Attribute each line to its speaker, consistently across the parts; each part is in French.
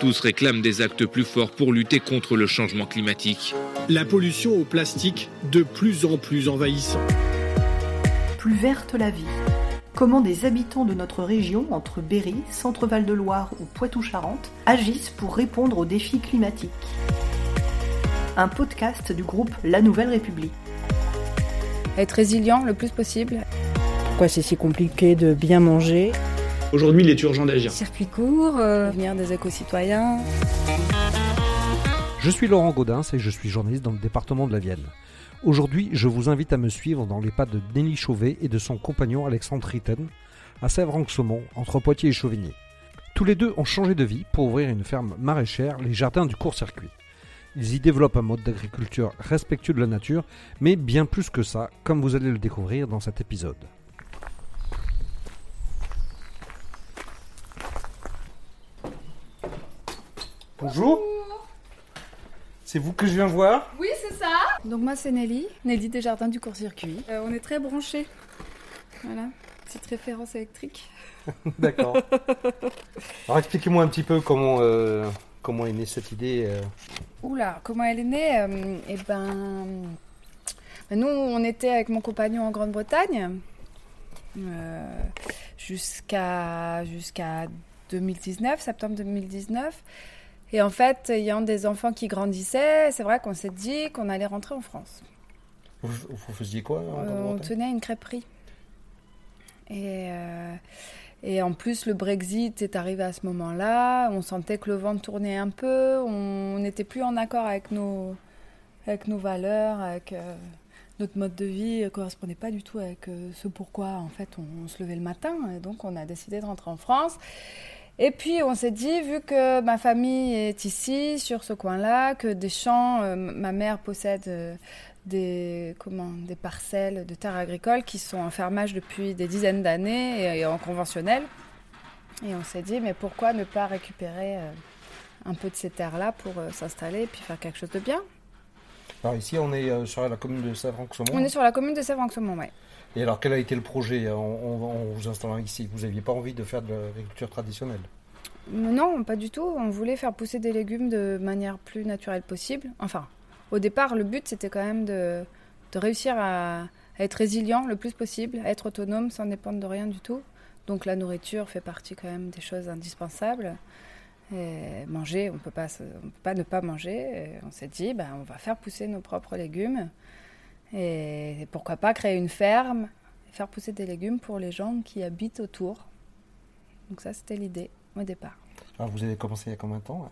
Speaker 1: Tous réclament des actes plus forts pour lutter contre le changement climatique.
Speaker 2: La pollution au plastique de plus en plus envahissant.
Speaker 3: Plus verte la vie. Comment des habitants de notre région, entre Berry, Centre-Val de Loire ou Poitou-Charentes, agissent pour répondre aux défis climatiques? Un podcast du groupe La Nouvelle République.
Speaker 4: Être résilient le plus possible.
Speaker 5: Pourquoi c'est si compliqué de bien manger?
Speaker 2: Aujourd'hui, il est urgent d'agir.
Speaker 4: Circuit court, euh, devenir des éco-citoyens.
Speaker 6: Je suis Laurent Gaudin et je suis journaliste dans le département de la Vienne. Aujourd'hui, je vous invite à me suivre dans les pas de Nelly Chauvet et de son compagnon Alexandre Ritten à Sèvres-en-Saumon, entre Poitiers et Chauvigny. Tous les deux ont changé de vie pour ouvrir une ferme maraîchère, les jardins du court-circuit. Ils y développent un mode d'agriculture respectueux de la nature, mais bien plus que ça, comme vous allez le découvrir dans cet épisode. Bonjour. C'est vous que je viens voir
Speaker 4: Oui, c'est ça. Donc moi, c'est Nelly, Nelly des Jardins du Court-Circuit. Euh, on est très branchés. Voilà, petite référence électrique.
Speaker 6: D'accord. Alors expliquez-moi un petit peu comment, euh, comment est née cette idée. euh.
Speaker 4: Oula, comment elle est née Euh, Eh ben, ben, nous, on était avec mon compagnon en Grande-Bretagne euh, jusqu'à jusqu'à 2019, septembre 2019. Et en fait, ayant des enfants qui grandissaient, c'est vrai qu'on s'est dit qu'on allait rentrer en France.
Speaker 6: Vous, vous faisiez quoi en
Speaker 4: Euh, on tenait une crêperie. Et, euh, et en plus, le Brexit est arrivé à ce moment-là. On sentait que le vent tournait un peu. On n'était plus en accord avec nos, avec nos valeurs, avec euh, notre mode de vie. ne correspondait pas du tout avec euh, ce pourquoi en fait on, on se levait le matin. Et donc, on a décidé de rentrer en France. Et puis on s'est dit, vu que ma famille est ici, sur ce coin-là, que des champs, euh, ma mère possède euh, des, comment, des parcelles de terres agricoles qui sont en fermage depuis des dizaines d'années et, et en conventionnel. Et on s'est dit, mais pourquoi ne pas récupérer euh, un peu de ces terres-là pour s'installer et puis faire quelque chose de bien?
Speaker 6: Alors ici, on est euh, sur la commune de Sèvres-en-Saumon.
Speaker 4: On est sur la commune de Sèvres-en-Saumon, ouais.
Speaker 6: Et alors, quel a été le projet? En, en- en vous installant ici Vous n'aviez pas envie de faire de l'agriculture traditionnelle?
Speaker 4: Non, pas du tout. On voulait faire pousser des légumes de manière plus naturelle possible. Enfin, au départ, le but, c'était quand même de, de réussir à, à être résilient le plus possible, à être autonome sans dépendre de rien du tout. Donc la nourriture fait partie quand même des choses indispensables. Et manger, on ne peut pas ne pas manger. Et on s'est dit, ben, on va faire pousser nos propres légumes. Et pourquoi pas créer une ferme et faire pousser des légumes pour les gens qui habitent autour. Donc ça, c'était l'idée au départ.
Speaker 6: Alors, vous avez commencé il y a combien de temps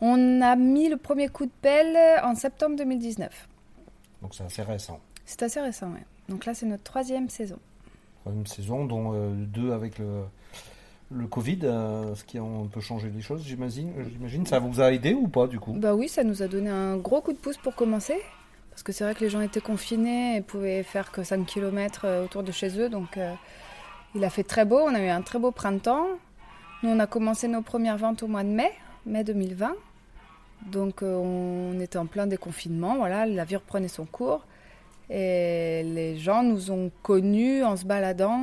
Speaker 4: On a mis le premier coup de pelle en septembre 2019.
Speaker 6: Donc, c'est assez récent.
Speaker 4: C'est assez récent, ouais. Donc là, c'est notre troisième saison.
Speaker 6: Troisième saison, dont euh, deux avec le, le Covid, euh, ce qui a un peu les choses, j'imagine. J'imagine. Ça vous a aidé ou pas, du coup?
Speaker 4: Bah oui, ça nous a donné un gros coup de pouce pour commencer. Parce que c'est vrai que les gens étaient confinés et pouvaient faire que 5 km autour de chez eux. Donc euh, il a fait très beau, on a eu un très beau printemps. Nous, on a commencé nos premières ventes au mois de mai, mai 2020. Donc euh, on était en plein déconfinement, voilà, la vie reprenait son cours. Et les gens nous ont connus en se baladant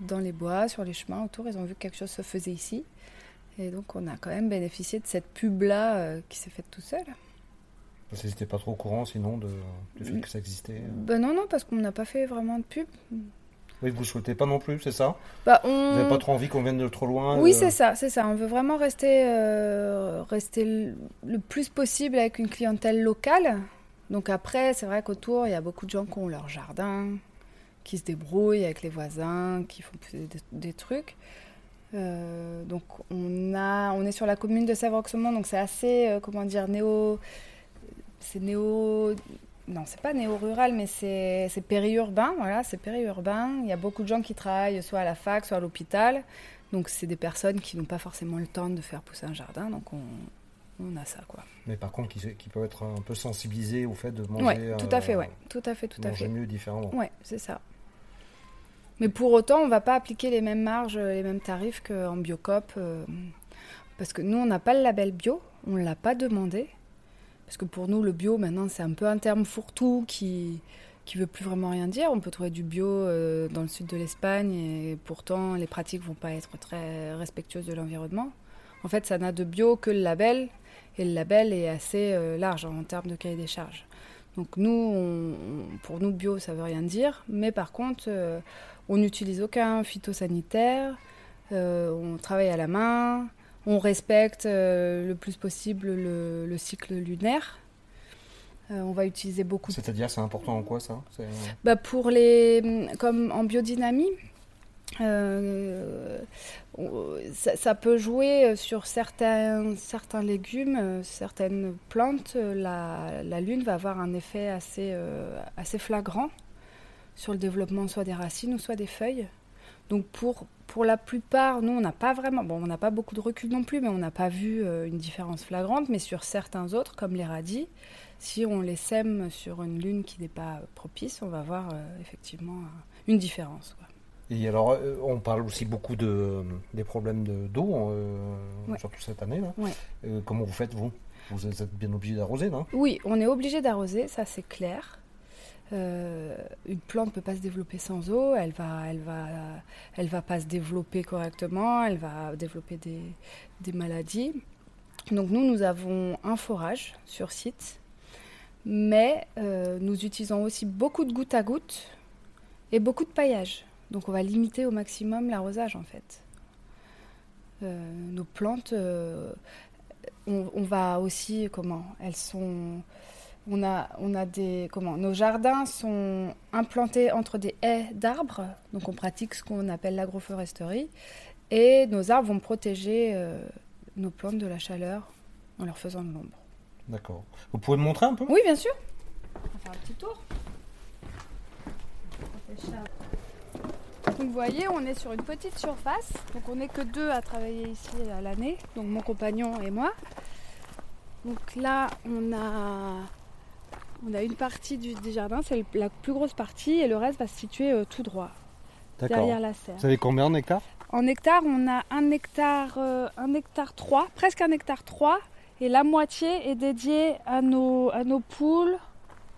Speaker 4: dans les bois, sur les chemins autour. Ils ont vu que quelque chose se faisait ici. Et donc on a quand même bénéficié de cette pub-là euh, qui s'est faite tout seul.
Speaker 6: Parce que c'était pas trop au courant, sinon, de, du fait que ça existait.
Speaker 4: Ben non, non, parce qu'on n'a pas fait vraiment de pub.
Speaker 6: Oui, vous souhaitez pas non plus, c'est ça?
Speaker 4: Bah,
Speaker 6: Vous n'avez pas trop envie qu'on vienne de trop loin
Speaker 4: Oui,
Speaker 6: euh,
Speaker 4: c'est ça, c'est ça. On veut vraiment rester, euh, rester le- le plus possible avec une clientèle locale. Donc après, c'est vrai qu'autour, il y a beaucoup de gens qui ont leur jardin, qui se débrouillent avec les voisins, qui font des, des trucs. Euh, donc on, a, on est sur la commune de Sèvres-Auxemont, donc c'est assez, euh, comment dire, néo... C'est néo... Non, c'est pas néo-rural, mais c'est c'est périurbain, voilà, c'est périurbain. Il y a beaucoup de gens qui travaillent soit à la fac, soit à l'hôpital. Donc c'est des personnes qui n'ont pas forcément le temps de faire pousser un jardin, donc on, on a ça, quoi.
Speaker 6: Mais par contre, qui, qui peuvent être un peu sensibilisés au fait de manger.
Speaker 4: Ouais, tout à fait,
Speaker 6: euh,
Speaker 4: ouais, tout à fait, tout à fait.
Speaker 6: mieux différemment.
Speaker 4: Ouais, c'est ça. Mais pour autant, on va pas appliquer les mêmes marges, les mêmes tarifs qu'en Biocop. euh, parce que nous, on n'a pas le label bio, on ne l'a pas demandé. Parce que pour nous, le bio, maintenant, c'est un peu un terme fourre-tout qui qui veut plus vraiment rien dire. On peut trouver du bio euh, dans le sud de l'Espagne et pourtant les pratiques vont pas être très respectueuses de l'environnement. En fait, ça n'a de bio que le label, et le label est assez euh, large en termes de cahier des charges. Donc nous, on- pour nous, bio, ça veut rien dire, mais par contre, euh, on n'utilise aucun phytosanitaire, euh, on travaille à la main, on respecte le plus possible le, le cycle lunaire. Euh, on va utiliser beaucoup
Speaker 6: C'est-à-dire, c'est important en quoi ça?
Speaker 4: Bah pour les, comme en biodynamie, euh, ça, peut jouer sur certains, certains légumes, euh, certaines plantes. La, lune va avoir un effet assez, euh, assez flagrant sur le développement soit des racines ou soit des feuilles. Donc pour, la plupart, nous, on n'a pas vraiment, bon, on n'a pas beaucoup de recul non plus, mais on n'a pas vu une différence flagrante. Mais sur certains autres, comme les radis, si on les sème sur une lune qui n'est pas propice, on va voir effectivement une différence.
Speaker 6: Et alors, euh, on parle aussi beaucoup de, des problèmes de- d'eau, euh,
Speaker 4: Ouais.
Speaker 6: surtout cette année. Là.
Speaker 4: Ouais.
Speaker 6: Euh, comment vous faites, vous? Vous êtes bien obligé d'arroser, non?
Speaker 4: Oui, on est obligé d'arroser, ça c'est clair. Euh, une plante ne peut pas se développer sans eau, elle va, elle va, elle va pas se développer correctement, elle va développer des, des maladies. Donc nous, nous avons un forage sur site, mais euh, nous utilisons aussi beaucoup de goutte à goutte et beaucoup de paillage. Donc on va limiter au maximum l'arrosage en fait. Euh, nos plantes, euh, on, on va aussi, comment Elles sont on a, on a des comment Nos jardins sont implantés entre des haies d'arbres, donc on pratique ce qu'on appelle l'agroforesterie, et nos arbres vont protéger euh, nos plantes de la chaleur en leur faisant de l'ombre.
Speaker 6: D'accord. Vous pouvez me montrer un peu?
Speaker 4: Oui, bien sûr. On va faire un petit tour. Donc vous voyez, on est sur une petite surface, donc on n'est que deux à travailler ici à l'année, donc mon compagnon et moi. Donc là, on a, on a une partie du, du jardin, c'est la plus grosse partie, et le reste va se situer euh, tout droit, derrière la serre.
Speaker 6: Vous avez combien en hectares?
Speaker 4: En hectare, on a un hectare, euh, un hectare 3, presque un hectare 3, et la moitié est dédiée à nos, à nos poules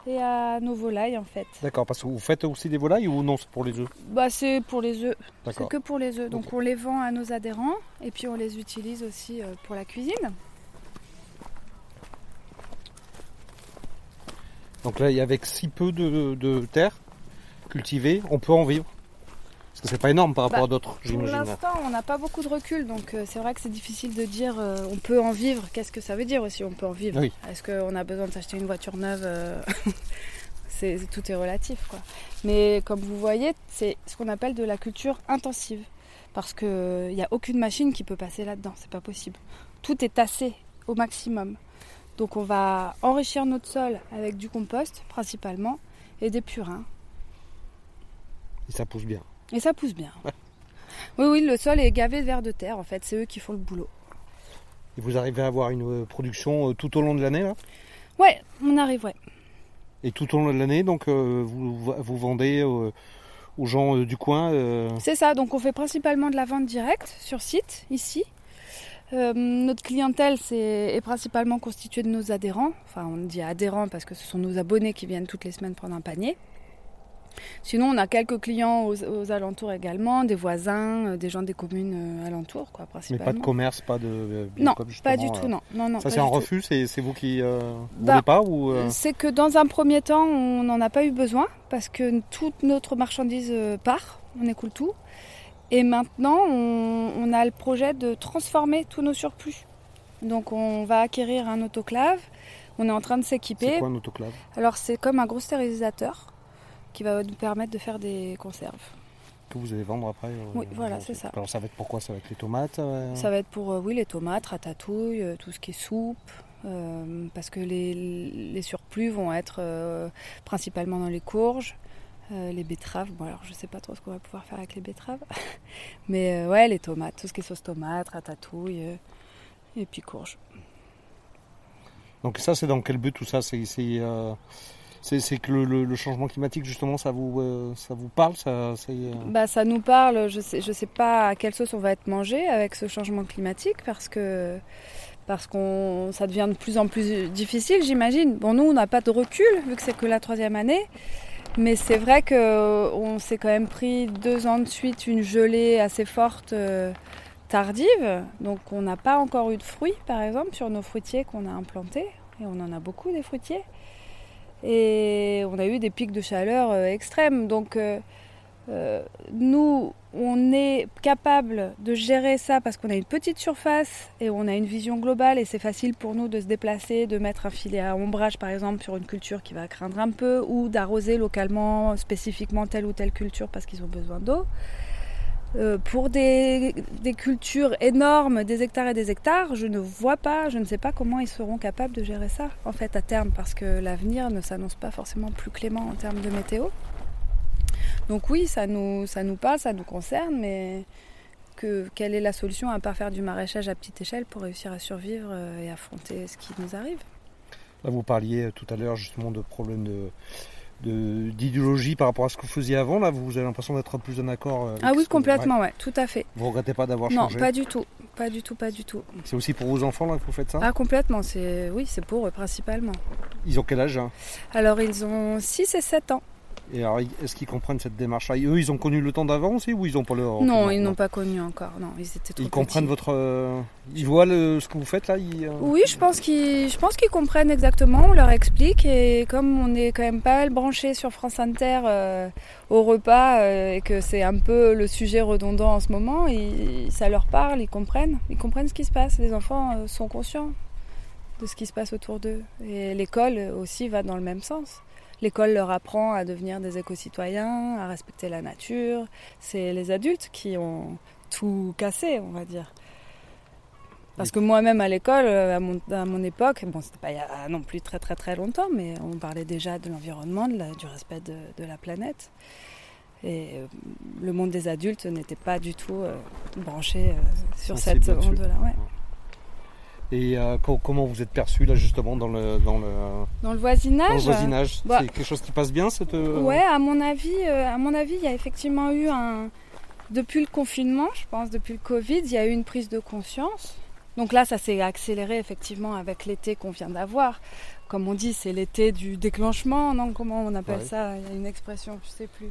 Speaker 4: et à nos volailles en fait.
Speaker 6: D'accord, parce que vous faites aussi des volailles ou non, c'est pour les œufs
Speaker 4: Bah, c'est pour les œufs, c'est que pour les œufs. Donc on les vend à nos adhérents et puis on les utilise aussi euh, pour la cuisine.
Speaker 6: Donc là, il y a avec si peu de, de terre cultivée, on peut en vivre Parce que c'est pas énorme par rapport
Speaker 4: Bah,
Speaker 6: à d'autres,
Speaker 4: Pour
Speaker 6: j'imagine.
Speaker 4: l'instant, on n'a pas beaucoup de recul, donc euh, c'est vrai que c'est difficile de dire euh, on peut en vivre. Qu'est-ce que ça veut dire aussi on peut en vivre?
Speaker 6: Oui.
Speaker 4: Est-ce qu'on a besoin de s'acheter une voiture neuve euh, c'est- Tout est relatif. Quoi. Mais comme vous voyez, c'est ce qu'on appelle de la culture intensive. Parce qu'il n'y a aucune machine qui peut passer là-dedans, c'est pas possible. Tout est tassé au maximum. Donc on va enrichir notre sol avec du compost principalement et des purins.
Speaker 6: Et ça pousse bien.
Speaker 4: Et ça pousse bien. Oui, oui, le sol est gavé de vers de terre, en fait. C'est eux qui font le boulot.
Speaker 6: Et vous arrivez à avoir une euh, production euh, tout au long de l'année, là?
Speaker 4: Ouais, on arrive, ouais.
Speaker 6: Et tout au long de l'année, donc euh, vous, vous vendez euh, aux gens euh, du coin
Speaker 4: C'est ça, donc on fait principalement de la vente directe sur site, ici. Notre clientèle c'est, est principalement constituée de nos adhérents. Enfin, on dit adhérents parce que ce sont nos abonnés qui viennent toutes les semaines prendre un panier. Sinon, on a quelques clients aux, aux alentours également, des voisins, euh, des gens des communes euh, alentours, quoi,
Speaker 6: mais
Speaker 4: principalement.
Speaker 6: pas de commerce, pas de euh,
Speaker 4: Non, pas du tout, non. non, non
Speaker 6: Ça, c'est un refus C'est c'est vous qui euh,
Speaker 4: Bah,
Speaker 6: voulez pas ou euh,
Speaker 4: C'est que dans un premier temps, on n'en a pas eu besoin parce que toute notre marchandise part, on écoule tout. Et maintenant, on, on a le projet de transformer tous nos surplus. Donc on va acquérir un autoclave, on est en train de
Speaker 6: C'est
Speaker 4: s'équiper.
Speaker 6: quoi un autoclave?
Speaker 4: Alors c'est comme un gros stérilisateur qui va nous permettre de faire des conserves.
Speaker 6: que vous allez vendre après euh,
Speaker 4: Oui, voilà, c'est ça.
Speaker 6: Alors ça va être pourquoi? Ça va être les tomates euh,
Speaker 4: Ça va être pour euh, oui, les tomates, ratatouille, tout ce qui est soupe, euh, parce que les, les surplus vont être euh, principalement dans les courges, euh, les betteraves. Bon, alors je sais pas trop ce qu'on va pouvoir faire avec les betteraves, mais ouais, les tomates, tout ce qui est sauce tomate, ratatouille, et puis courges.
Speaker 6: Donc ça, c'est dans quel but tout ça? C'est c'est- que le, changement climatique, justement, ça vous, euh, ça vous parle ça, euh,
Speaker 4: Bah, ça nous parle, je sais, je sais pas à quelle sauce on va être mangé avec ce changement climatique parce que parce qu'on ça devient de plus en plus difficile, j'imagine. Bon, nous, on n'a pas de recul vu que c'est que la troisième année, mais c'est vrai que on s'est quand même pris deux ans de suite une gelée assez forte, euh, tardive, donc on n'a pas encore eu de fruits, par exemple, sur nos fruitiers qu'on a implantés, et on en a beaucoup des fruitiers. Et on a eu des pics de chaleur euh, extrêmes. Donc euh, euh, nous, on est capable de gérer ça parce qu'on a une petite surface et on a une vision globale et c'est facile pour nous de se déplacer, de mettre un filet à ombrage par exemple sur une culture qui va craindre un peu ou d'arroser localement spécifiquement telle ou telle culture parce qu'ils ont besoin d'eau. Euh, pour des, cultures énormes, des hectares et des hectares, je ne vois pas, je ne sais pas comment ils seront capables de gérer ça en fait à terme parce que l'avenir ne s'annonce pas forcément plus clément en termes de météo. Donc oui, ça nous, ça nous parle, ça nous concerne, mais que, quelle est la solution à part faire du maraîchage à petite échelle pour réussir à survivre euh, et affronter ce qui nous arrive?
Speaker 6: Là, vous parliez tout à l'heure justement de problèmes de d'idéologie par rapport à ce que vous faisiez avant là vous avez l'impression d'être plus en accord
Speaker 4: euh, ah oui complètement ouais. tout à fait.
Speaker 6: Vous regrettez pas d'avoir changé
Speaker 4: non pas du tout pas du tout pas du tout.
Speaker 6: C'est aussi pour vos enfants là que vous faites ça
Speaker 4: ah complètement c'est oui c'est pour eux principalement.
Speaker 6: Ils ont quel âge hein?
Speaker 4: Alors ils ont 6 et 7 ans
Speaker 6: et alors, est-ce qu'ils comprennent cette démarche-là Eux, ils ont connu le temps d'avant aussi ou ils n'ont pas le
Speaker 4: Non, ils n'ont pas connu encore. Non, ils étaient trop
Speaker 6: Ils comprennent votre. Euh, ils voient ce que vous faites là
Speaker 4: euh, Oui, je pense qu'ils, je pense qu'ils comprennent exactement. On leur explique et comme on est quand même pas mal branché sur France Inter euh, au repas et que c'est un peu le sujet redondant en ce moment, ça leur parle, ils comprennent, ils comprennent ce qui se passe. Les enfants sont conscients de ce qui se passe autour d'eux et l'école aussi va dans le même sens. L'école leur apprend à devenir des éco-citoyens, à respecter la nature. C'est les adultes qui ont tout cassé, on va dire. Parce que moi-même à l'école, à mon, à mon, époque, bon, c'était pas il y a non plus très très très longtemps, mais on parlait déjà de l'environnement, du respect de, de, la planète. Et euh, le monde des adultes n'était pas du tout euh, branché euh, sur cette onde-là. Ouais.
Speaker 6: Et euh, comment vous êtes perçu là justement dans le dans le
Speaker 4: dans le voisinage Dans
Speaker 6: le voisinage, bah, c'est quelque chose qui passe bien cette.
Speaker 4: Euh, ouais, à mon avis, euh, à mon avis, il y a effectivement eu un depuis le confinement, je pense, depuis le Covid, il y a eu une prise de conscience. Donc là, ça s'est accéléré effectivement avec l'été qu'on vient d'avoir. Comme on dit, c'est l'été du déclenchement, non? Comment on appelle ça? Il y a une expression, je sais plus.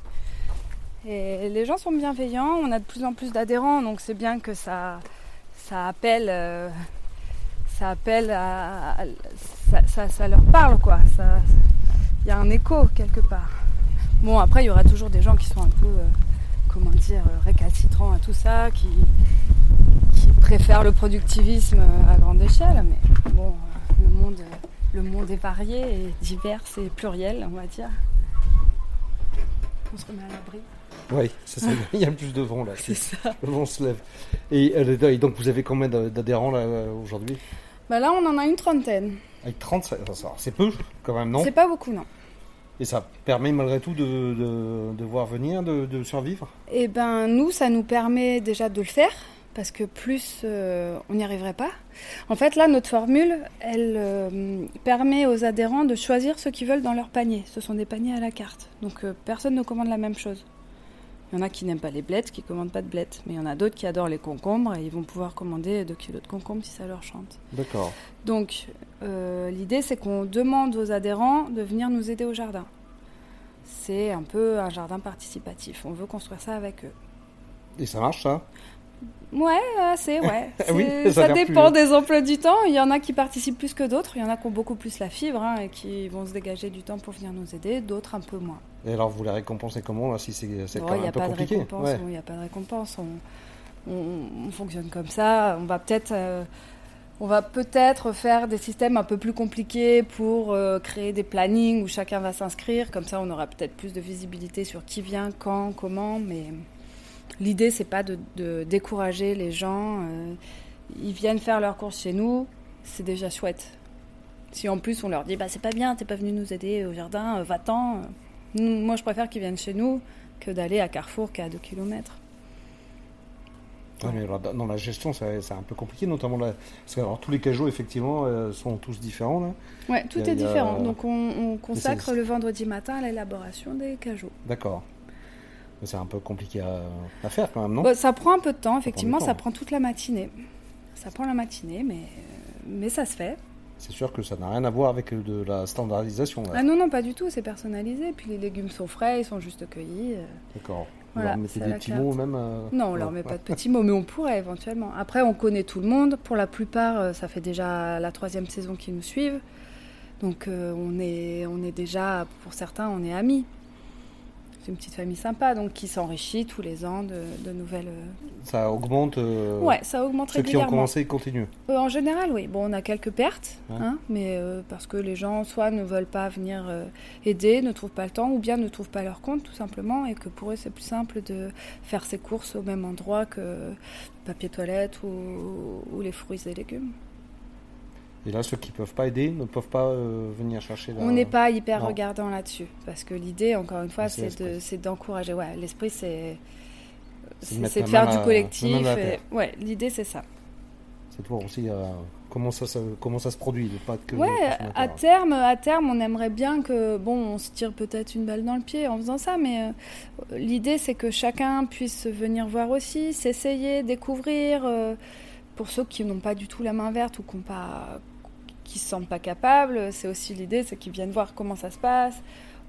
Speaker 4: Et les gens sont bienveillants, on a de plus en plus d'adhérents, donc c'est bien que ça, ça appelle ça appelle à, ça, leur parle quoi. Il y a un écho quelque part. Bon après il y aura toujours des gens qui sont un peu euh, comment dire récalcitrants à tout ça, qui, qui préfèrent le productivisme à grande échelle, mais bon le monde, le monde est varié et divers et pluriel on va dire. On se remet à l'abri.
Speaker 6: Oui, c'est ça. Il y a plus de vent là.
Speaker 4: C'est ça.
Speaker 6: Le vent se lève. Et, euh, et, donc vous avez combien d'adhérents là euh, aujourd'hui?
Speaker 4: Bah là, on en a une trentaine.
Speaker 6: Avec 30, c'est peu quand même, non?
Speaker 4: C'est pas beaucoup, non.
Speaker 6: Et ça permet malgré tout de, de, voir venir, de, survivre?
Speaker 4: Eh ben, nous, ça nous permet déjà de le faire, parce que plus euh, on n'y arriverait pas. En fait, là, notre formule, elle euh, permet aux adhérents de choisir ce qu'ils veulent dans leur panier. Ce sont des paniers à la carte. Donc, euh, personne ne commande la même chose. Il y en a qui n'aiment pas les blettes, qui ne commandent pas de blettes. Mais il y en a d'autres qui adorent les concombres et ils vont pouvoir commander 2 kilos de concombres si ça leur chante.
Speaker 6: D'accord.
Speaker 4: Donc, euh, l'idée, c'est qu'on demande aux adhérents de venir nous aider au jardin. C'est un peu un jardin participatif. On veut construire ça avec eux.
Speaker 6: Et ça marche, ça?
Speaker 4: Ouais, assez, ouais. ça, dépend des emplois du temps. Il y en a qui participent plus que d'autres. Il y en a qui ont beaucoup plus la fibre hein, et qui vont se dégager du temps pour venir nous aider. D'autres un peu moins.
Speaker 6: Et alors, vous les récompensez comment là, si c'est
Speaker 4: quand même un peu compliqué Il n'y a pas de récompense. On, fonctionne comme ça. On va peut-être. Euh, on va peut-être faire des systèmes un peu plus compliqués pour euh, créer des plannings où chacun va s'inscrire. Comme ça, on aura peut-être plus de visibilité sur qui vient, quand, comment. Mais L'idée, c'est pas de, décourager les gens. Euh, ils viennent faire leurs courses chez nous, c'est déjà chouette. Si en plus on leur dit, bah c'est pas bien, t'es pas venu nous aider au jardin, euh, va-t'en. moi, je préfère qu'ils viennent chez nous que d'aller à Carrefour qui est à 2 km.
Speaker 6: mais dans la gestion, c'est un peu compliqué, notamment parce que tous les cajots, effectivement, euh, sont tous différents. Là.
Speaker 4: Ouais, tout est différent. Donc on, consacre le vendredi matin à l'élaboration des cajots.
Speaker 6: D'accord. C'est un peu compliqué à, faire quand même, non?
Speaker 4: Bah, Ça prend un peu de temps, effectivement, ça prend, toute la matinée. Ça prend la matinée, mais, mais ça se fait.
Speaker 6: C'est sûr que ça n'a rien à voir avec de la standardisation.
Speaker 4: Ah non, non, pas du tout, c'est personnalisé. Puis les légumes sont frais, ils sont juste cueillis.
Speaker 6: D'accord. Vous
Speaker 4: Voilà,
Speaker 6: leur
Speaker 4: c'est
Speaker 6: des petits
Speaker 4: carte.
Speaker 6: mots même euh,
Speaker 4: Non, on leur met pas de petits mots, mais on pourrait éventuellement. Après, on connaît tout le monde. Pour la plupart, euh, ça fait déjà la troisième saison qu'ils nous suivent. Donc, euh, on, est, on est déjà, pour certains, on est amis. C'est une petite famille sympa, donc qui s'enrichit tous les ans de, de nouvelles. euh,
Speaker 6: Ça augmente. euh,
Speaker 4: Ouais, ça augmente
Speaker 6: Ceux qui ont commencé, ils continuent.
Speaker 4: Euh, en général, oui. Bon, on a quelques pertes,
Speaker 6: Ouais.
Speaker 4: hein, mais euh, parce que les gens soit ne veulent pas venir aider, ne trouvent pas le temps, ou bien ne trouvent pas leur compte, tout simplement, et que pour eux, c'est plus simple de faire ses courses au même endroit que le papier toilette ou, ou les fruits et légumes.
Speaker 6: Et là, ceux qui peuvent pas aider ne peuvent pas euh, venir chercher. la-
Speaker 4: On n'est pas hyper
Speaker 6: non.
Speaker 4: regardant là-dessus, parce que l'idée, encore une fois,
Speaker 6: C'est
Speaker 4: de- d'encourager. Ouais, l'esprit, c'est
Speaker 6: C'est de
Speaker 4: faire du collectif. et- ouais, l'idée, c'est ça.
Speaker 6: C'est de voir aussi euh, comment, ça, se- comment ça se produit, de pas que.
Speaker 4: Ouais, à terme, à terme, on aimerait bien que, bon, on se tire peut-être une balle dans le pied en faisant ça, mais euh, l'idée c'est que chacun puisse venir voir aussi, s'essayer, découvrir. pour ceux qui n'ont pas du tout la main verte ou qui ne qui se sentent pas capables, c'est aussi l'idée, c'est qu'ils viennent voir comment ça se passe.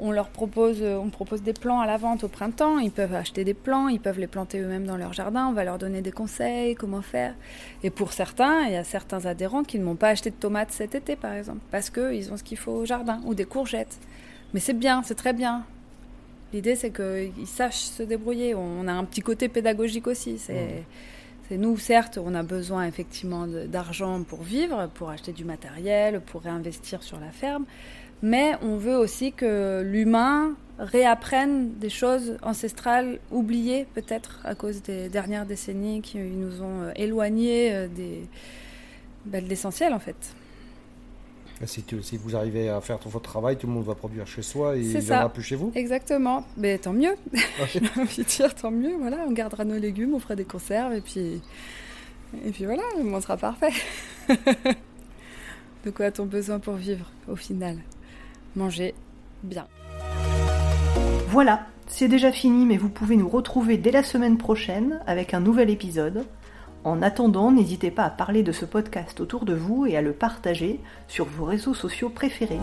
Speaker 4: On leur propose, euh, on propose des plants à la vente au printemps. Ils peuvent acheter des plants, ils peuvent les planter eux-mêmes dans leur jardin. On va leur donner des conseils, comment faire. Et pour certains, il y a certains adhérents qui ne m'ont pas acheté de tomates cet été, par exemple, parce qu'ils ont ce qu'il faut au jardin, ou des courgettes. Mais c'est bien, c'est très bien. L'idée, c'est qu'ils sachent se débrouiller. On a un petit côté pédagogique aussi. C'est, c'est nous, certes, on a besoin effectivement d'argent pour vivre, pour acheter du matériel, pour réinvestir sur la ferme. Mais on veut aussi que l'humain réapprenne des choses ancestrales oubliées peut-être à cause des dernières décennies qui nous ont euh, éloignés euh, des, bah, de l'essentiel en fait.
Speaker 6: Et Si, tu- si vous arrivez à faire votre travail, tout le monde va produire chez soi et il
Speaker 4: ça.
Speaker 6: viendra plus chez vous.
Speaker 4: Exactement. Mais tant mieux. J'ai envie de dire tant mieux. Voilà, on gardera nos légumes, on fera des conserves et puis et puis voilà, le monde sera parfait. de quoi a-t-on besoin pour vivre au final? Manger bien.
Speaker 3: Voilà, c'est déjà fini, mais vous pouvez nous retrouver dès la semaine prochaine avec un nouvel épisode. En attendant, n'hésitez pas à parler de ce podcast autour de vous et à le partager sur vos réseaux sociaux préférés.